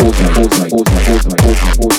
Hold my, hold my, hold my, hold my.